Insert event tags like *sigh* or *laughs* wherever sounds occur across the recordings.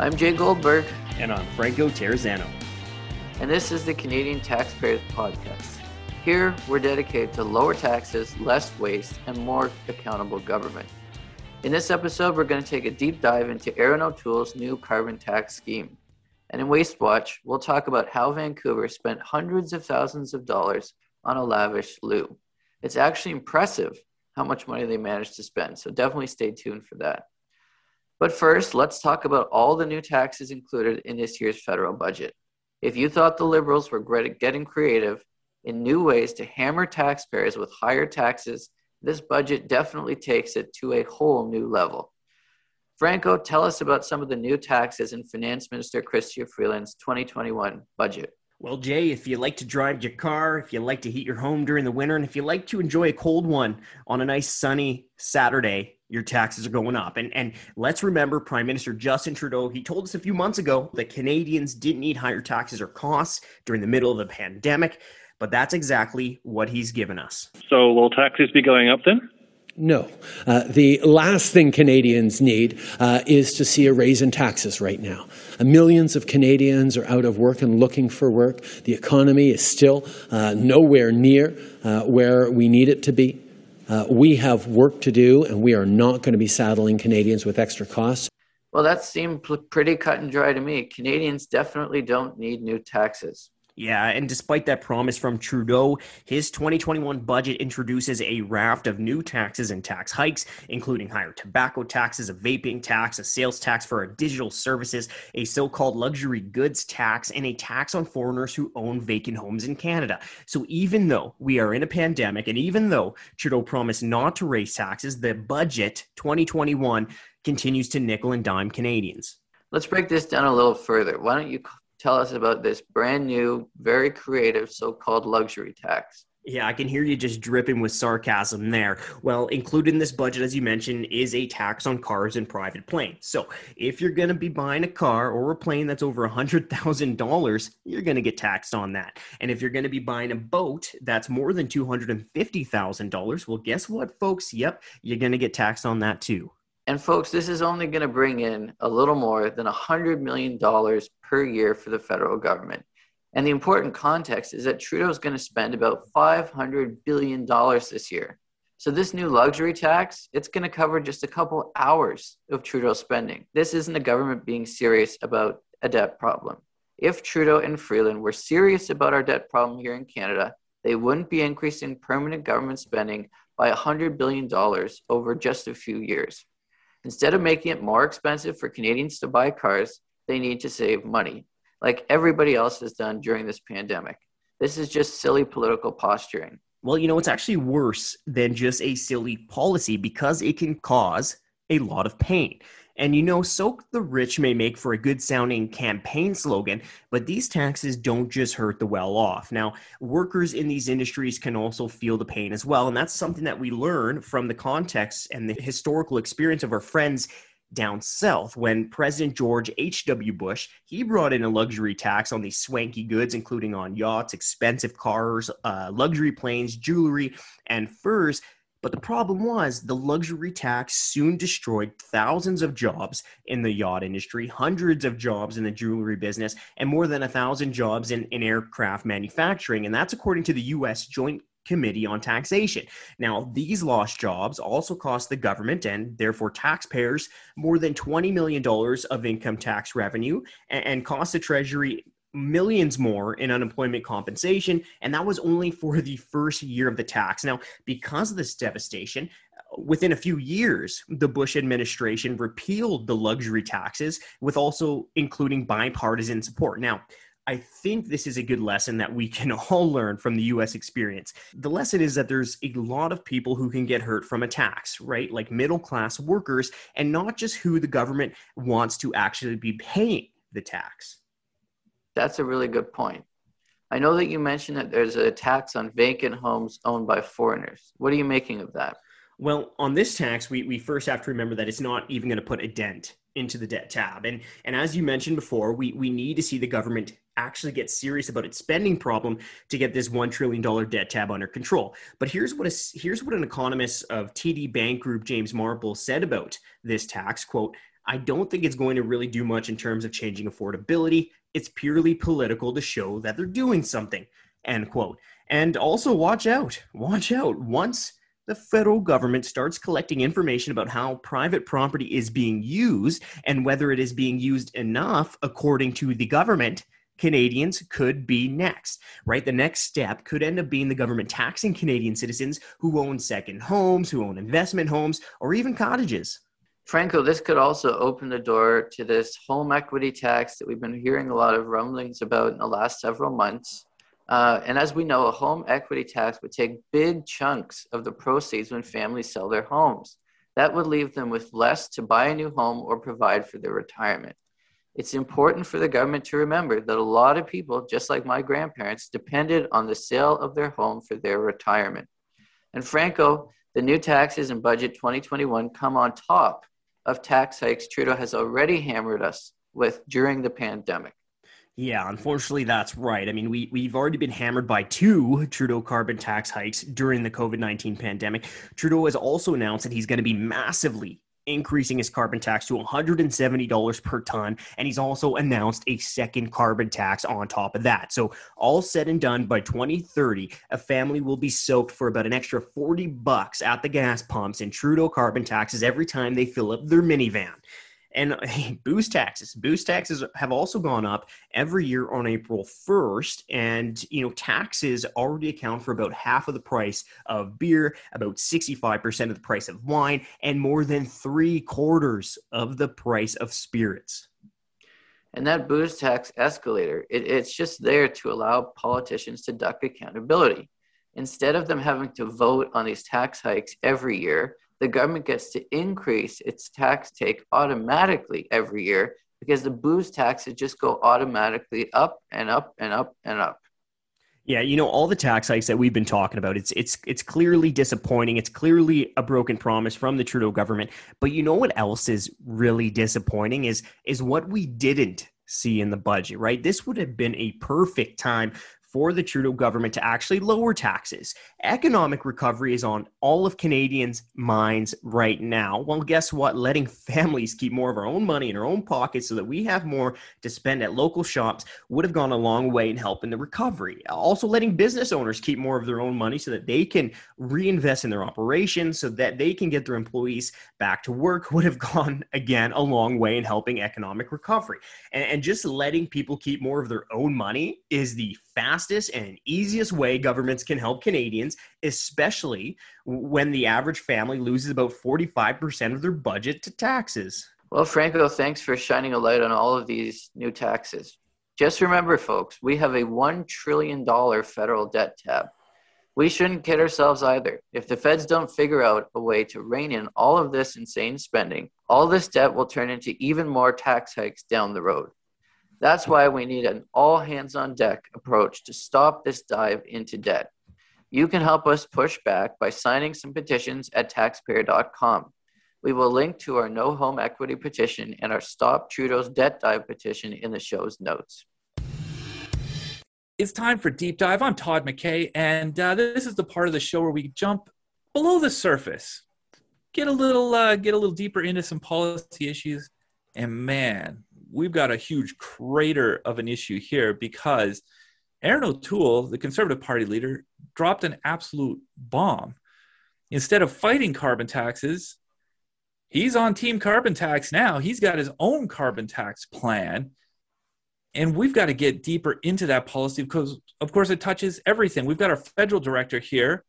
I'm Jay Goldberg. And I'm Franco Terrazzano. And this is the Canadian Taxpayers Podcast. Here, we're dedicated to lower taxes, less waste, and more accountable government. In this episode, we're going to take a deep dive into Erin O'Toole's new carbon tax scheme. And in Waste Watch, we'll talk about how Vancouver spent hundreds of thousands of dollars on a lavish loo. It's actually impressive how much money they managed to spend, so definitely stay tuned for that. But first, let's talk about all the new taxes included in this year's federal budget. If you thought the Liberals were getting creative in new ways to hammer taxpayers with higher taxes, this budget definitely takes it to a whole new level. Franco, tell us about some of the new taxes in Finance Minister Chrystia Freeland's 2021 budget. Well, Jay, if you like to drive your car, if you like to heat your home during the winter, and if you like to enjoy a cold one on a nice sunny Saturday, your taxes are going up. And and let's remember Prime Minister Justin Trudeau, he told us a few months ago that Canadians didn't need higher taxes or costs during the middle of the pandemic, but that's exactly what he's given us. So will taxes be going up then? No. Uh, the last thing Canadians need uh, is to see a raise in taxes right now. Uh, millions of Canadians are out of work and looking for work. The economy is still uh, nowhere near uh, where we need it to be. Uh, we have work to do, and we are not going to be saddling Canadians with extra costs. Well, that seemed pretty cut and dry to me. Canadians definitely don't need new taxes. Yeah, and despite that promise from Trudeau, his 2021 budget introduces a raft of new taxes and tax hikes, including higher tobacco taxes, a vaping tax, a sales tax for digital services, a so called luxury goods tax, and a tax on foreigners who own vacant homes in Canada. So even though we are in a pandemic, and even though Trudeau promised not to raise taxes, the budget 2021 continues to nickel and dime Canadians. Let's break this down a little further. Why don't you tell us about this brand new, very creative so called luxury tax. Yeah, I can hear you just dripping with sarcasm there. Well, included in this budget, as you mentioned, is a tax on cars and private planes. So if you're going to be buying a car or a plane that's over a $100,000, you're going to get taxed on that. And if you're going to be buying a boat that's more than $250,000, well, guess what, folks? Yep, you're going to get taxed on that too. And folks, this is only going to bring in a little more than $100 million per year for the federal government. And the important context is that Trudeau is going to spend about $500 billion this year. So this new luxury tax, it's going to cover just a couple hours of Trudeau spending. This isn't the government being serious about a debt problem. If Trudeau and Freeland were serious about our debt problem here in Canada, they wouldn't be increasing permanent government spending by $100 billion over just a few years. Instead of making it more expensive for Canadians to buy cars, they need to save money, like everybody else has done during this pandemic. This is just silly political posturing. Well, you know, it's actually worse than just a silly policy because it can cause a lot of pain. And you know, soak the rich may make for a good sounding campaign slogan, but these taxes don't just hurt the well off. Now, workers in these industries can also feel the pain as well. And that's something that we learn from the context and the historical experience of our friends down south when President George H.W. Bush, he brought in a luxury tax on these swanky goods, including on yachts, expensive cars, uh, luxury planes, jewelry, and furs but the problem was the luxury tax soon destroyed thousands of jobs in the yacht industry, hundreds of jobs in the jewelry business, and more than a thousand jobs in, in aircraft manufacturing. And that's according to the U.S. Joint Committee on Taxation. Now, these lost jobs also cost the government and therefore taxpayers more than $20 million of income tax revenue and, and cost the Treasury millions more in unemployment compensation and that was only for the first year of the tax now because of this devastation uh, within a few years the bush administration repealed the luxury taxes with also including bipartisan support now I think this is a good lesson that we can *laughs* all learn from the US experience. The lesson is that there's a lot of people who can get hurt from a tax, right? Like middle class workers, and not just who the government wants to actually be paying the tax. That's a really good point. I know that you mentioned that there's a tax on vacant homes owned by foreigners. What are you making of that? Well, on this tax, we, we first have to remember that it's not even going to put a dent into the debt tab. And and as you mentioned before, we, we need to see the government actually get serious about its spending problem to get this one trillion dollar debt tab under control. But here's what a, here's what an economist of TD Bank Group, James Marple, said about this tax. Quote, I don't think it's going to really do much in terms of changing affordability. It's purely political to show that they're doing something. End quote. And also, watch out. Watch out. Once the federal government starts collecting information about how private property is being used and whether it is being used enough according to the government, Canadians could be next, right? The next step could end up being the government taxing Canadian citizens who own second homes, who own investment homes, or even cottages. Franco, this could also open the door to this home equity tax that we've been hearing a lot of rumblings about in the last several months. Uh, and as we know, a home equity tax would take big chunks of the proceeds when families sell their homes. That would leave them with less to buy a new home or provide for their retirement. It's important for the government to remember that a lot of people, just like my grandparents, depended on the sale of their home for their retirement. And Franco, the new taxes in budget 2021 come on top of tax hikes Trudeau has already hammered us with during the pandemic. Yeah, unfortunately, that's right. I mean, we, we've already been hammered by two Trudeau carbon tax hikes during the COVID 19 pandemic. Trudeau has also announced that he's going to be massively increasing his carbon tax to $170 per ton. And he's also announced a second carbon tax on top of that. So, all said and done, by 2030, a family will be soaked for about an extra 40 bucks at the gas pumps in Trudeau carbon taxes every time they fill up their minivan. And *laughs* booze taxes. Booze taxes have also gone up every year on April 1st. And, you know, taxes already account for about half of the price of beer, about 65% of the price of wine, and more than three quarters of the price of spirits. And that booze tax escalator, it, it's just there to allow politicians to duck accountability. Instead of them having to vote on these tax hikes every year, the government gets to increase its tax take automatically every year because the booze taxes just go automatically up and up and up and up. Yeah, you know all the tax hikes that we've been talking about. It's it's it's clearly disappointing. It's clearly a broken promise from the Trudeau government. But you know what else is really disappointing is is what we didn't see in the budget, right? This would have been a perfect time for the Trudeau government to actually lower taxes. Economic recovery is on all of Canadians' minds right now. Well, guess what? Letting *laughs* families keep more of our own money in our own pockets so that we have more to spend at local shops would have gone a long way in helping the recovery. Also, letting business owners keep more of their own money so that they can reinvest in their operations so that they can get their employees back to work would have *laughs* gone, again, a long way in helping economic recovery. And, and just letting people keep more of their own money is the fastest and easiest way governments can help Canadians, especially when the average family loses about 45% of their budget to taxes. Well, Franco, thanks for shining a light on all of these new taxes. Just remember, folks, we have a $1 trillion federal debt tab. We shouldn't kid ourselves either. If the feds don't figure out a way to rein in all of this insane spending, all this debt will turn into even more tax hikes down the road. That's why we need an all hands on deck approach to stop this dive into debt. You can help us push back by signing some petitions at taxpayer.com. We will link to our no home equity petition and our Stop Trudeau's Debt Dive petition in the show's notes. It's time for Deep Dive. I'm Todd MacKay, and uh, this is the part of the show where we jump below the surface, get a little, uh, get a little deeper into some policy issues, and man, we've got a huge crater of an issue here because Erin O'Toole, the Conservative Party leader, dropped an absolute bomb. Instead of fighting carbon taxes, he's on team carbon tax now. He's got his own carbon tax plan. And we've got to get deeper into that policy because, of course, it touches everything. We've got our federal director here,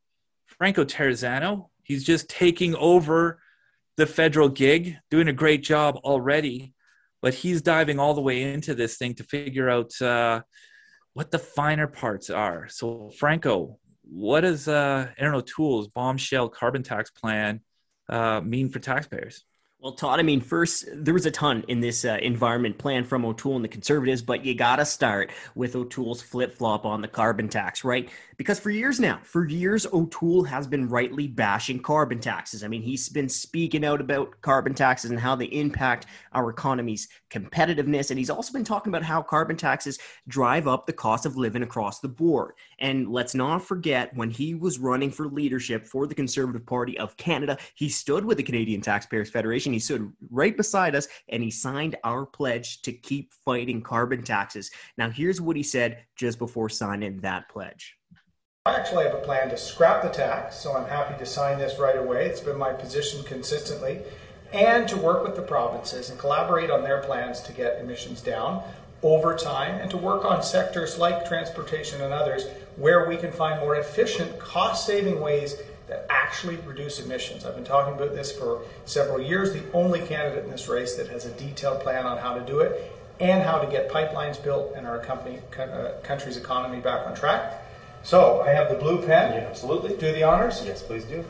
Franco Terrazzano. He's just taking over the federal gig, doing a great job already but he's diving all the way into this thing to figure out uh, what the finer parts are. So, Franco, what does uh, O'Toole's bombshell carbon tax plan uh, mean for taxpayers? Well, Todd, I mean, first, there was a ton in this uh, environment plan from O'Toole and the Conservatives, but you got to start with O'Toole's flip flop on the carbon tax, right? Because for years now, for years, O'Toole has been rightly bashing carbon taxes. I mean, he's been speaking out about carbon taxes and how they impact our economy's competitiveness. And he's also been talking about how carbon taxes drive up the cost of living across the board. And let's not forget, when he was running for leadership for the Conservative Party of Canada, he stood with the Canadian Taxpayers Federation He stood right beside us and he signed our pledge to keep fighting carbon taxes. Now, here's what he said just before signing that pledge. I actually have a plan to scrap the tax, so I'm happy to sign this right away. It's been my position consistently. And to work with the provinces and collaborate on their plans to get emissions down over time and to work on sectors like transportation and others where we can find more efficient, cost saving ways that actually reduce emissions. I've been talking about this for several years, the only candidate in this race that has a detailed plan on how to do it and how to get pipelines built and our company, uh, country's economy back on track. So I have the blue pen. Yeah, absolutely. Do the honors? Yes, please do.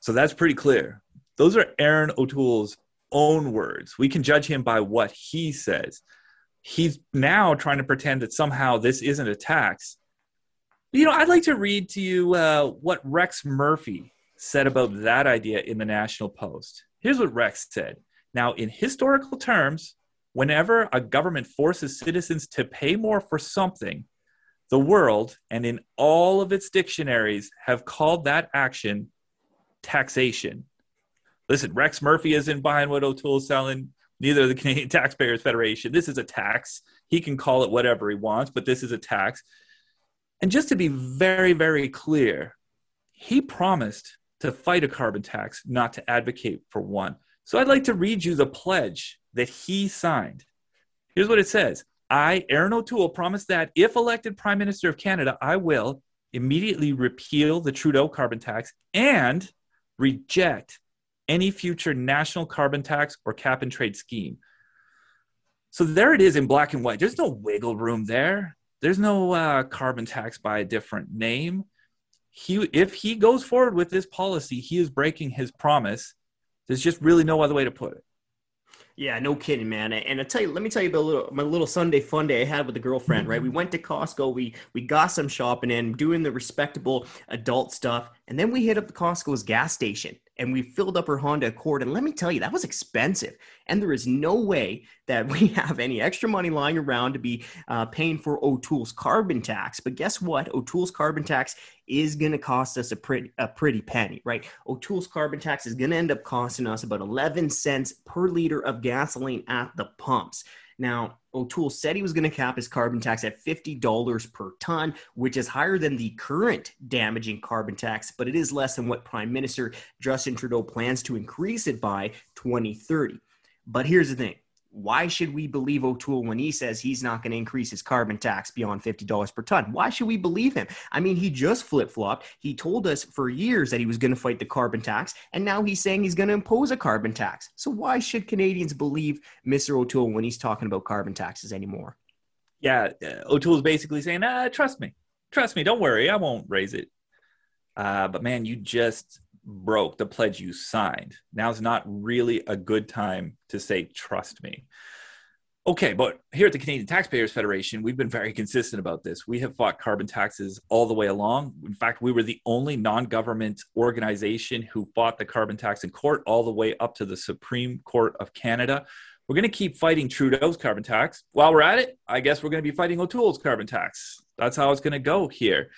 So that's pretty clear. Those are Erin O'Toole's own words. We can judge him by what he says. He's now trying to pretend that somehow this isn't a tax. You know, I'd like to read to you uh, what Rex Murphy said about that idea in the National Post. Here's what Rex said. Now, in historical terms, whenever a government forces citizens to pay more for something, the world, and in all of its dictionaries, have called that action taxation. Listen, Rex Murphy isn't buying what O'Toole's selling, neither the Canadian *laughs* Taxpayers Federation. This is a tax. He can call it whatever he wants, but this is a tax. And just to be very, very clear, he promised to fight a carbon tax, not to advocate for one. So I'd like to read you the pledge that he signed. Here's what it says I, Erin O'Toole, promise that if elected Prime Minister of Canada, I will immediately repeal the Trudeau carbon tax and reject any future national carbon tax or cap and trade scheme. So there it is in black and white. There's no wiggle room there. There's no uh, carbon tax by a different name. He, if he goes forward with this policy, he is breaking his promise. There's just really no other way to put it. Yeah, no kidding, man. And I tell you, let me tell you about little, my little Sunday fun day I had with a girlfriend. Right, we went to Costco. We we got some shopping in, doing the respectable adult stuff, and then we hit up the Costco's gas station and we filled up her Honda Accord. And let me tell you, that was expensive. And there is no way that we *laughs* have any extra money lying around to be uh, paying for O'Toole's carbon tax. But guess what? O'Toole's carbon tax is going to cost us a pretty, a pretty penny, right? O'Toole's carbon tax is going to end up costing us about 11 cents per liter of gasoline at the pumps. Now, O'Toole said he was going to cap his carbon tax at $50 per ton, which is higher than the current damaging carbon tax, but it is less than what Prime Minister Justin Trudeau plans to increase it by 2030. But here's the thing why should we believe O'Toole when he says he's not going to increase his carbon tax beyond $50 per ton? Why should we believe him? I mean, he just flip flopped. He told us for years that he was going to fight the carbon tax, and now he's saying he's going to impose a carbon tax. So why should Canadians believe Mr. O'Toole when he's talking about carbon taxes anymore? Yeah, uh, O'Toole's basically saying, ah, trust me. Trust me. Don't worry. I won't raise it. Uh, but man, you just broke the pledge you signed. Now's not really a good time to say, trust me. Okay, but here at the Canadian Taxpayers Federation, we've been very consistent about this. We have fought carbon taxes all the way along. In fact, we were the only non government organization who fought the carbon tax in court all the way up to the Supreme Court of Canada. We're going to keep fighting Trudeau's carbon tax. While we're at it, I guess we're going to be fighting O'Toole's carbon tax. That's how it's going to go here.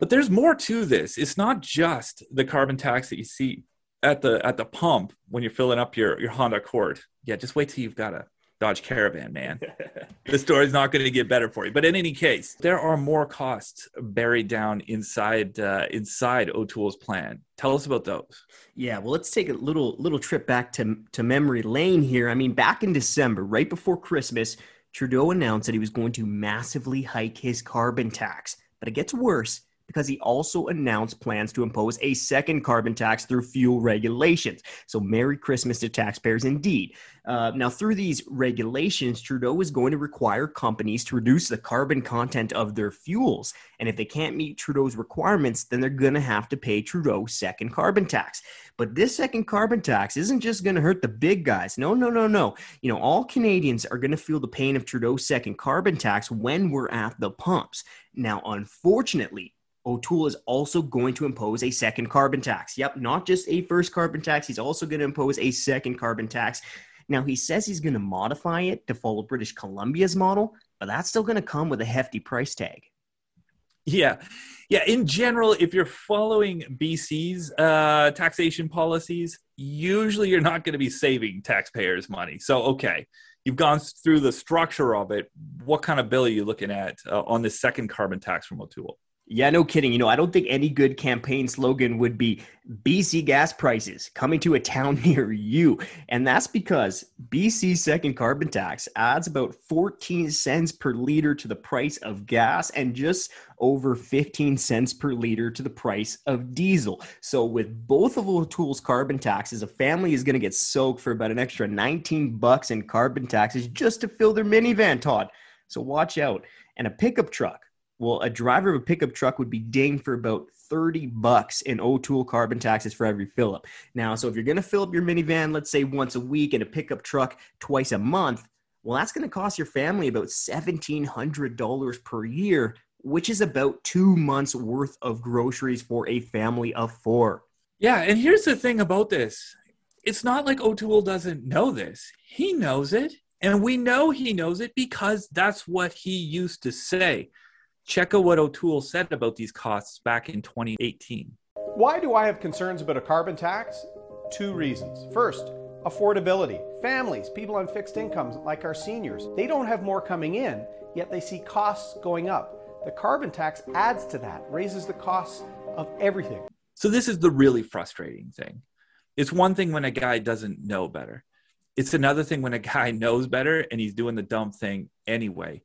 But there's more to this. It's not just the carbon tax that you see at the at the pump when you're filling up your your Honda Accord. Yeah, just wait till you've got a Dodge Caravan, man. *laughs* the story's not going to get better for you. But in any case, there are more costs buried down inside uh, inside O'Toole's plan. Tell us about those. Yeah, well, let's take a little little trip back to to memory lane here. I mean, back in December, right before Christmas, Trudeau announced that he was going to massively hike his carbon tax. But it gets worse because he also announced plans to impose a second carbon tax through fuel regulations. So, Merry Christmas to taxpayers indeed. Uh, now, through these regulations, Trudeau is going to require companies to reduce the carbon content of their fuels. And if they can't meet Trudeau's requirements, then they're going to have to pay Trudeau's second carbon tax. But this second carbon tax isn't just going to hurt the big guys. No, no, no, no. You know, all Canadians are going to feel the pain of Trudeau's second carbon tax when we're at the pumps. Now, unfortunately, O'Toole is also going to impose a second carbon tax. Yep, not just a first carbon tax, he's also going to impose a second carbon tax. Now, he says he's going to modify it to follow British Columbia's model, but that's still going to come with a hefty price tag. Yeah. Yeah. In general, if you're following BC's uh, taxation policies, usually you're not going to be saving taxpayers money. So, okay, you've gone through the structure of it. What kind of bill are you looking at uh, on the second carbon tax from O'Toole? Yeah, no kidding. You know, I don't think any good campaign slogan would be BC gas prices coming to a town *laughs* near you. And that's because BC's second carbon tax adds about 14 cents per liter to the price of gas and just over 15 cents per liter to the price of diesel. So, with both of O'Toole's carbon taxes, a family is going to get soaked for about an extra 19 bucks in carbon taxes just to fill their minivan, Todd. So, watch out. And a pickup truck well, a driver of a pickup truck would be dinged for about 30 bucks in O'Toole carbon taxes for every fill up. Now, so if you're going to fill up your minivan, let's say once a week, and a pickup truck twice a month, well, that's going to cost your family about $1,700 per year, which is about two months worth of groceries for a family of four. Yeah. And here's the thing about this it's not like O'Toole doesn't know this, he knows it. And we know he knows it because that's what he used to say. Check out what O'Toole said about these costs back in 2018. Why do I have concerns about a carbon tax? Two reasons. First, affordability. Families, people on fixed incomes like our seniors, they don't have more coming in, yet they see costs going up. The carbon tax adds to that, raises the costs of everything. So, this is the really frustrating thing. It's one thing when a guy doesn't know better, it's another thing when a guy *laughs* knows better and he's doing the dumb thing anyway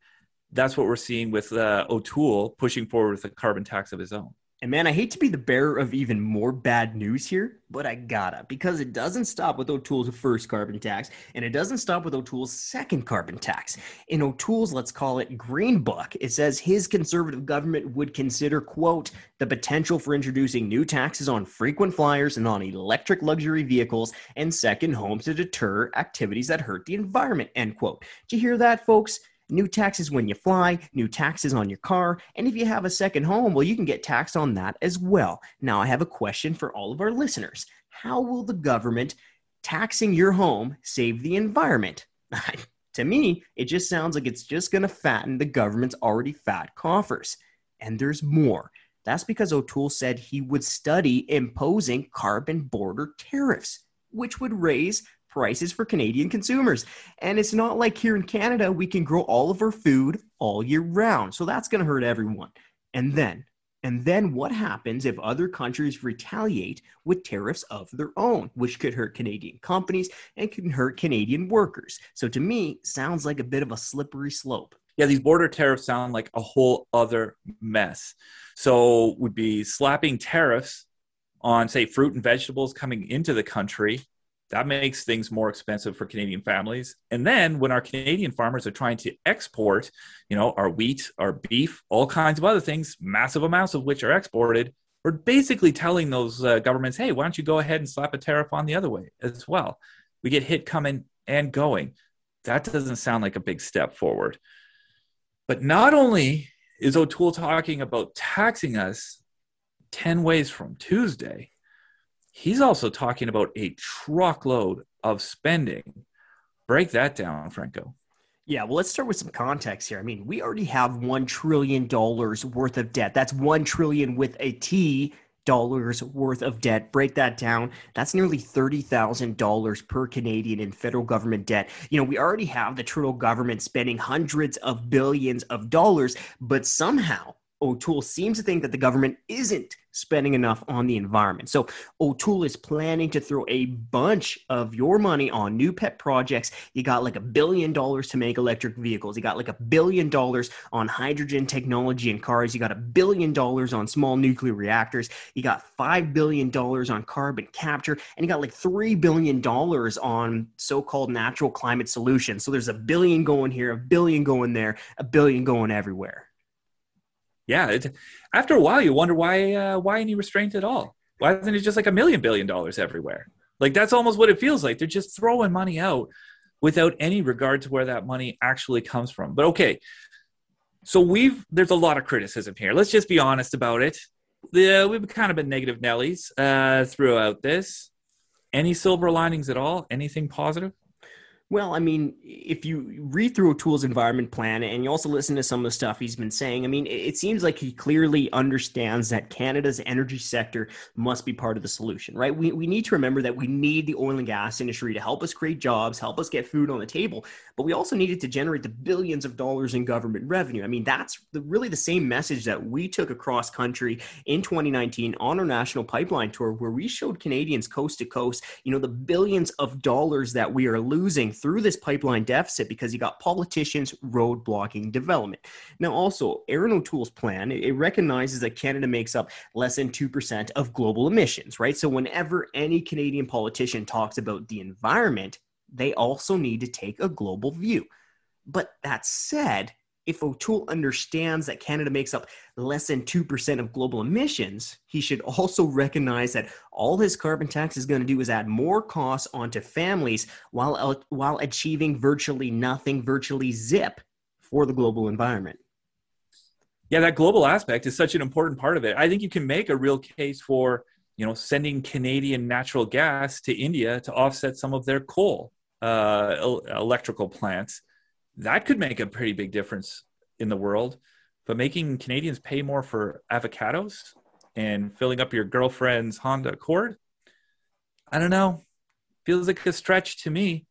that's what we're seeing with uh, O'Toole pushing forward with a carbon tax of his own. And man, I hate to be the bearer of even more bad news here, but I gotta because it doesn't stop with O'Toole's first carbon tax, and it doesn't stop with O'Toole's second carbon tax. In O'Toole's, let's call it Green Book, it says his conservative government would consider, quote, the potential for introducing new taxes on frequent flyers and on electric luxury vehicles and second homes to deter activities that hurt the environment, end quote. Did you hear that, folks? New taxes when you fly, new taxes on your car, and if you have a second home, well, you can get taxed on that as well. Now, I have a question for all of our listeners How will the government taxing your home save the environment? *laughs* to me, it just sounds like it's just going to fatten the government's already fat coffers. And there's more. That's because O'Toole said he would study imposing carbon border tariffs, which would raise prices for Canadian consumers. And it's not like here in Canada, we can grow all of our food all year round. So that's going to hurt everyone. And then, and then what happens if other countries retaliate with tariffs of their own, which could hurt Canadian companies and can hurt Canadian workers? So to me, sounds like a bit of a slippery slope. Yeah, these border tariffs sound like a whole other mess. So we'd be slapping tariffs on say fruit and vegetables coming into the country that makes things more expensive for Canadian families. And then when our Canadian farmers are trying to export, you know, our wheat, our beef, all kinds of other things, massive amounts of which are exported, we're basically telling those uh, governments, hey, why don't you go ahead and slap a tariff on the other way as well? We get hit coming and going. That doesn't sound like a big step forward. But not only is O'Toole talking about taxing us 10 ways from Tuesday, he's also talking about a truckload of spending. Break that down, Franco. Yeah, well, let's start with some context here. I mean, we already have $1 trillion worth of debt. That's 1 trillion with a T dollars worth of debt. Break that down. That's nearly $30,000 per Canadian in federal government debt. You know, we already have the Trudeau government spending hundreds of billions of dollars, but somehow O'Toole seems to think that the government isn't spending enough on the environment. So O'Toole is planning to throw a bunch of your money on new pet projects. You got like a billion dollars to make electric vehicles. You got like a billion dollars on hydrogen technology in cars. You got a billion dollars on small nuclear reactors. You got five billion dollars on carbon capture, and you got like three billion dollars on so-called natural climate solutions. So there's a billion going here, a billion going there, a billion going everywhere yeah, it, after a while, you wonder why uh, why any restraint at all? Why isn't it just like a million billion dollars everywhere? Like that's almost what it feels like. They're just throwing money out without any regard to where that money actually comes from. But okay, so we've there's a lot of criticism here. Let's just be honest about it. Yeah, we've kind of been negative Nellies uh, throughout this. Any silver linings at all? Anything positive? Well, I mean, if you read through O'Toole's environment plan and you also listen to some of the stuff he's been saying, I mean, it seems like he clearly understands that Canada's energy sector must be part of the solution, right? We, we need to remember that we need the oil and gas industry to help us create jobs, help us get food on the table, but we also need it to generate the billions of dollars in government revenue. I mean, that's the, really the same message that we took across country in 2019 on our national pipeline tour, where we showed Canadians coast to coast, you know, the billions of dollars that we are losing through this pipeline deficit because you got politicians roadblocking development. Now, also, Erin O'Toole's plan, it recognizes that Canada makes up less than 2% of global emissions, right? So whenever any Canadian politician talks about the environment, they also need to take a global view. But that said, if O'Toole understands that Canada makes up less than 2% of global emissions, he should also recognize that all his carbon tax is going to do is add more costs onto families while, while achieving virtually nothing, virtually zip for the global environment. Yeah, that global aspect is such an important part of it. I think you can make a real case for, you know, sending Canadian natural gas to India to offset some of their coal uh, electrical plants that could make a pretty big difference in the world. But making Canadians pay more for avocados and filling up your girlfriend's Honda Accord, I don't know. Feels like a stretch to me.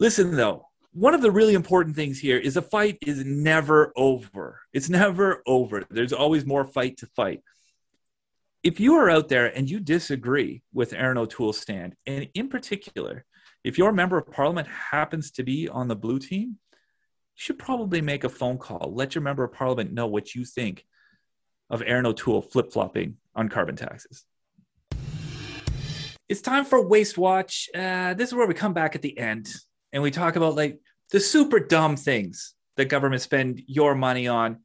Listen, though, one of the really important things here is a fight is never over. It's never over. There's always more fight to fight. If you are out there and you disagree with Erin O'Toole's stand, and in particular, if your member of parliament happens to be on the blue team, should probably make a phone call. Let your member of parliament know what you think of Erin O'Toole flip flopping on carbon taxes. It's time for Waste Watch. Uh, this is where we come back at the end and we talk about like the super dumb things that government spend your money on.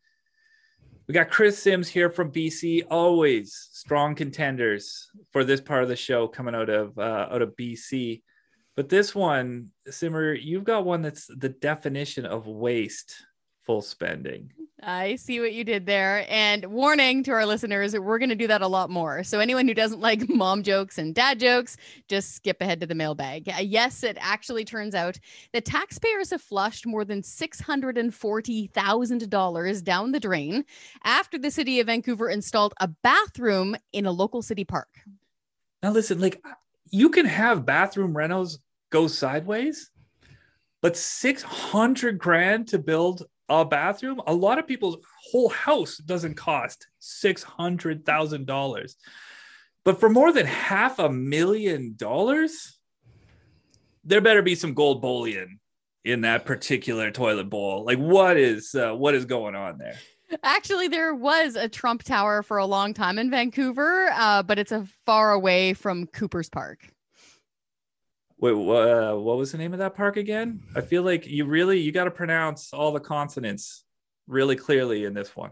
We got Kris Sims here from BC, always strong contenders for this part of the show coming out of uh, out of BC. But this one, Simmer, you've got one that's the definition of wasteful spending. I see what you did there. And warning to our listeners, we're going to do that a lot more. So, anyone who doesn't like *laughs* mom jokes and dad jokes, just skip ahead to the mailbag. Uh, yes, it actually turns out that taxpayers have flushed more than $640,000 down the drain after the city of Vancouver installed a bathroom in a local city park. Now, listen, like you can have bathroom renos go sideways, but 600 grand to build a bathroom, a lot of people's whole house doesn't cost $600,000. But for more than half a million dollars, there better be some gold bullion in that particular toilet bowl. Like what is uh, what is going on there? Actually, there was a Trump Tower for a long time in Vancouver, uh, but it's a far away from Cooper's Park. Wait, uh, what was the name of that park again? I feel like you really you got to pronounce all the consonants really clearly in this one.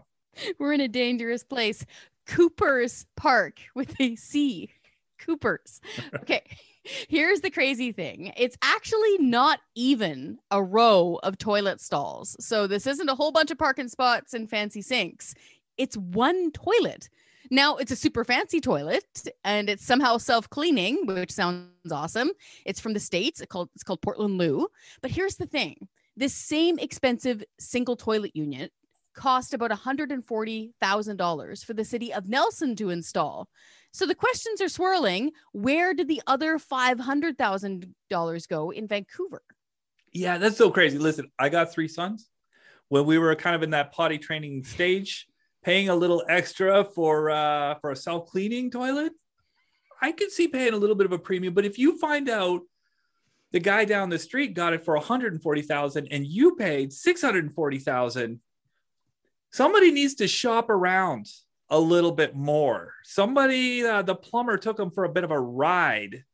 We're in a dangerous place. Cooper's Park with a C. Cooper's. Okay. *laughs* Here's the crazy thing it's actually not even a row of toilet stalls. So, this isn't a whole bunch of parking spots and fancy sinks. It's one toilet. Now, it's a super fancy toilet and it's somehow self cleaning, which sounds awesome. It's from the States. It's called, it's called Portland Loo. But here's the thing this same expensive single toilet unit cost about $140,000 for the city of Nelson to install. So the questions are swirling. Where did the other $500,000 go in Vancouver? Yeah, that's so crazy. Listen, I got three sons. When we were kind of in that potty training stage, paying a little extra for uh, for a self cleaning toilet, I could see paying a little bit of a premium. But if you find out the guy down the street got it for 140,000 and you paid 640,000, somebody needs to shop around a little bit more. Somebody, uh, the plumber took them for a bit of a ride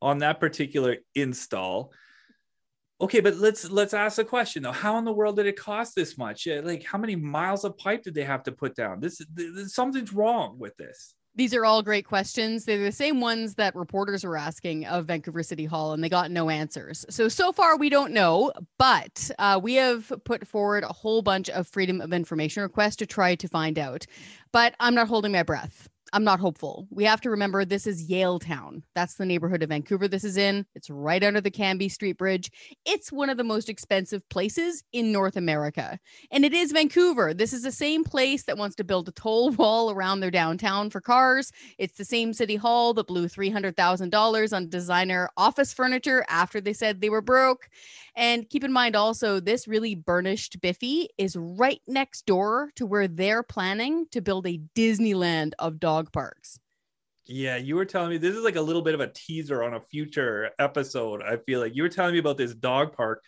on that particular install. Okay, but let's let's ask the question though. How in the world did it cost this much? Like, how many miles of pipe did they have to put down? This, this something's wrong with this. These are all great questions. They're the same ones that reporters were asking of Vancouver City Hall, and they got no answers. So, so far, we don't know, but uh, we have put forward a whole bunch of Freedom of Information requests to try to find out. But I'm not holding my breath. I'm not hopeful. We have to remember this is Yaletown. That's the neighborhood of Vancouver this is in. It's right under the Cambie Street Bridge. It's one of the most expensive places in North America. And it is Vancouver. This is the same place that wants to build a toll *laughs* wall around their downtown for cars. It's the same city hall that blew $300,000 on designer office furniture after they said they were broke. And keep in mind also, this really burnished Biffy is right next door to where they're planning to build a Disneyland of dog parks. Yeah, you were telling me this is like a little bit of a teaser on a future episode. I feel like you were telling me about this dog park.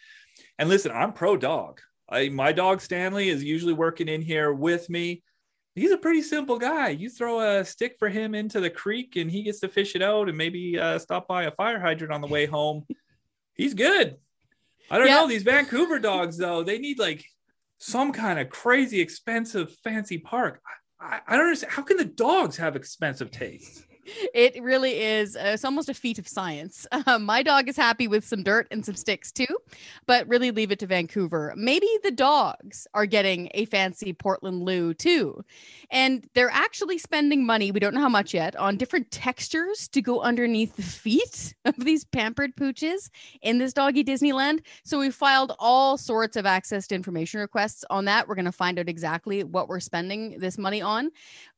And listen, I'm pro dog. I my dog Stanley is usually working in here with me. He's a pretty simple guy. You throw a stick for him into the creek and he gets to fish it out and maybe uh, stop by a fire hydrant on the way home. He's good. I don't Yeah. know these Vancouver dogs though. They need like some kind of crazy expensive fancy park. I, I don't understand. How can the dogs have expensive tastes? It really is. Uh, it's almost a feat of science. *laughs* Uh, my dog is happy with some dirt and some sticks too, but really leave it to Vancouver. Maybe the dogs are getting a fancy Portland loo too. And they're actually spending money, we don't know how much yet, on different textures to go underneath the feet *laughs* of these pampered pooches in this doggy Disneyland. So we filed all sorts of access to information requests on that. We're going to find out exactly what we're spending this money on.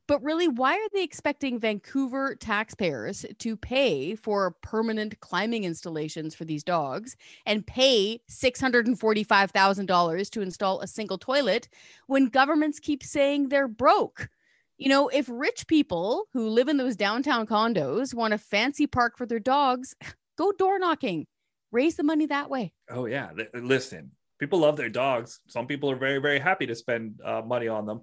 But really, why are they expecting Vancouver taxpayers to pay for permanent climbing installations for these dogs and pay $645,000 to install a single toilet when governments keep saying they're broke? You know, if rich people who live in those downtown condos want a fancy park for their dogs, *sighs* go door knocking, raise the money that way. Oh yeah, Li- listen. People love their dogs. Some people are very, very happy to spend uh, money on them,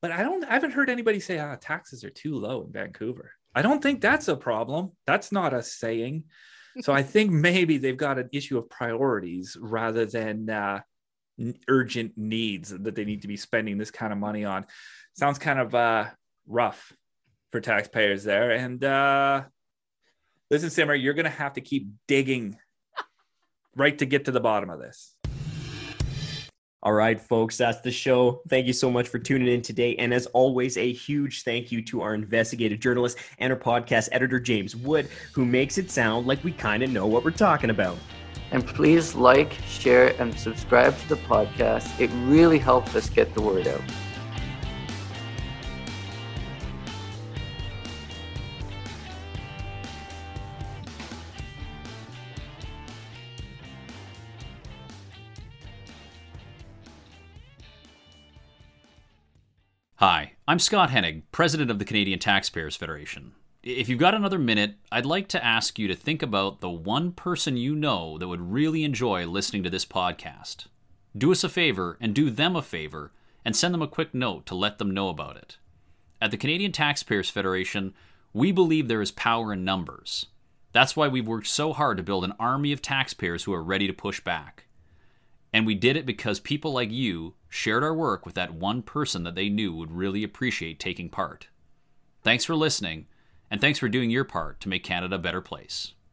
but I don't. I haven't heard anybody say, "Ah, taxes are too low in Vancouver." I don't think that's a problem. That's not a saying. So I *laughs* think maybe they've got an issue of priorities rather than uh, urgent needs that they need to be spending this kind of money on. Sounds kind of uh, rough for taxpayers there. And uh, listen, Simmer, you're going to have to keep digging *laughs* right to get to the bottom of this. All right, folks, that's the show. Thank you so much for tuning in today. And as always, a huge thank you to our investigative journalist and our podcast editor, James Wood, who makes it sound like we kind of know what we're talking about. And please like, share, and subscribe to the podcast. It really helps us get the word out. Hi, I'm Scott Hennig, President of the Canadian Taxpayers Federation. If you've got another minute, I'd like to ask you to think about the one person you know that would really enjoy listening to this podcast. Do us a favor and do them a favor and send them a quick note to let them know about it. At the Canadian Taxpayers Federation, we believe there is power in numbers. That's why we've worked so hard to build an army of taxpayers who are ready to push back. And we did it because people like you shared our work with that one person that they knew would really appreciate taking part. Thanks for listening, and thanks for doing your part to make Canada a better place.